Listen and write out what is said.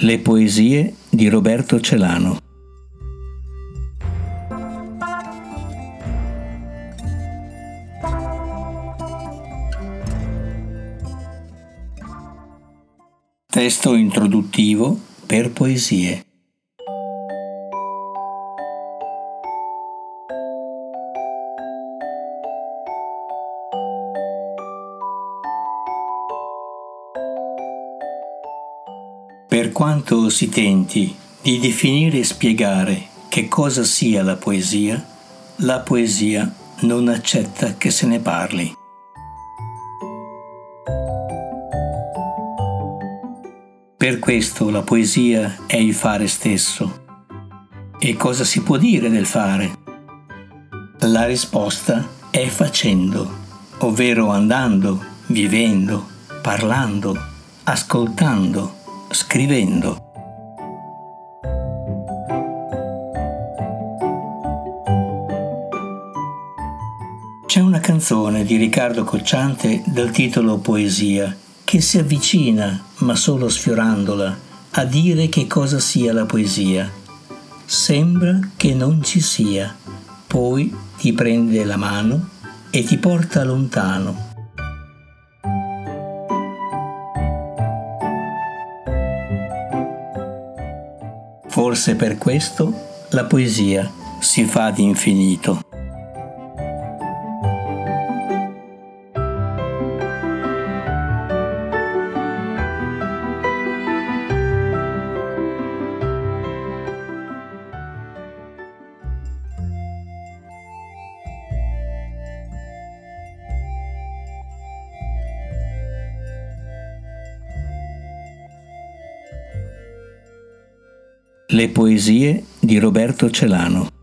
Le poesie di Roberto Celano. Testo introduttivo per poesie. Per quanto si tenti di definire e spiegare che cosa sia la poesia, la poesia non accetta che se ne parli. Per questo la poesia è il fare stesso. E cosa si può dire del fare? La risposta è facendo, ovvero andando, vivendo, parlando, ascoltando scrivendo. C'è una canzone di Riccardo Cocciante dal titolo Poesia che si avvicina, ma solo sfiorandola, a dire che cosa sia la poesia. Sembra che non ci sia, poi ti prende la mano e ti porta lontano Forse per questo la poesia si fa di Le poesie di Roberto Celano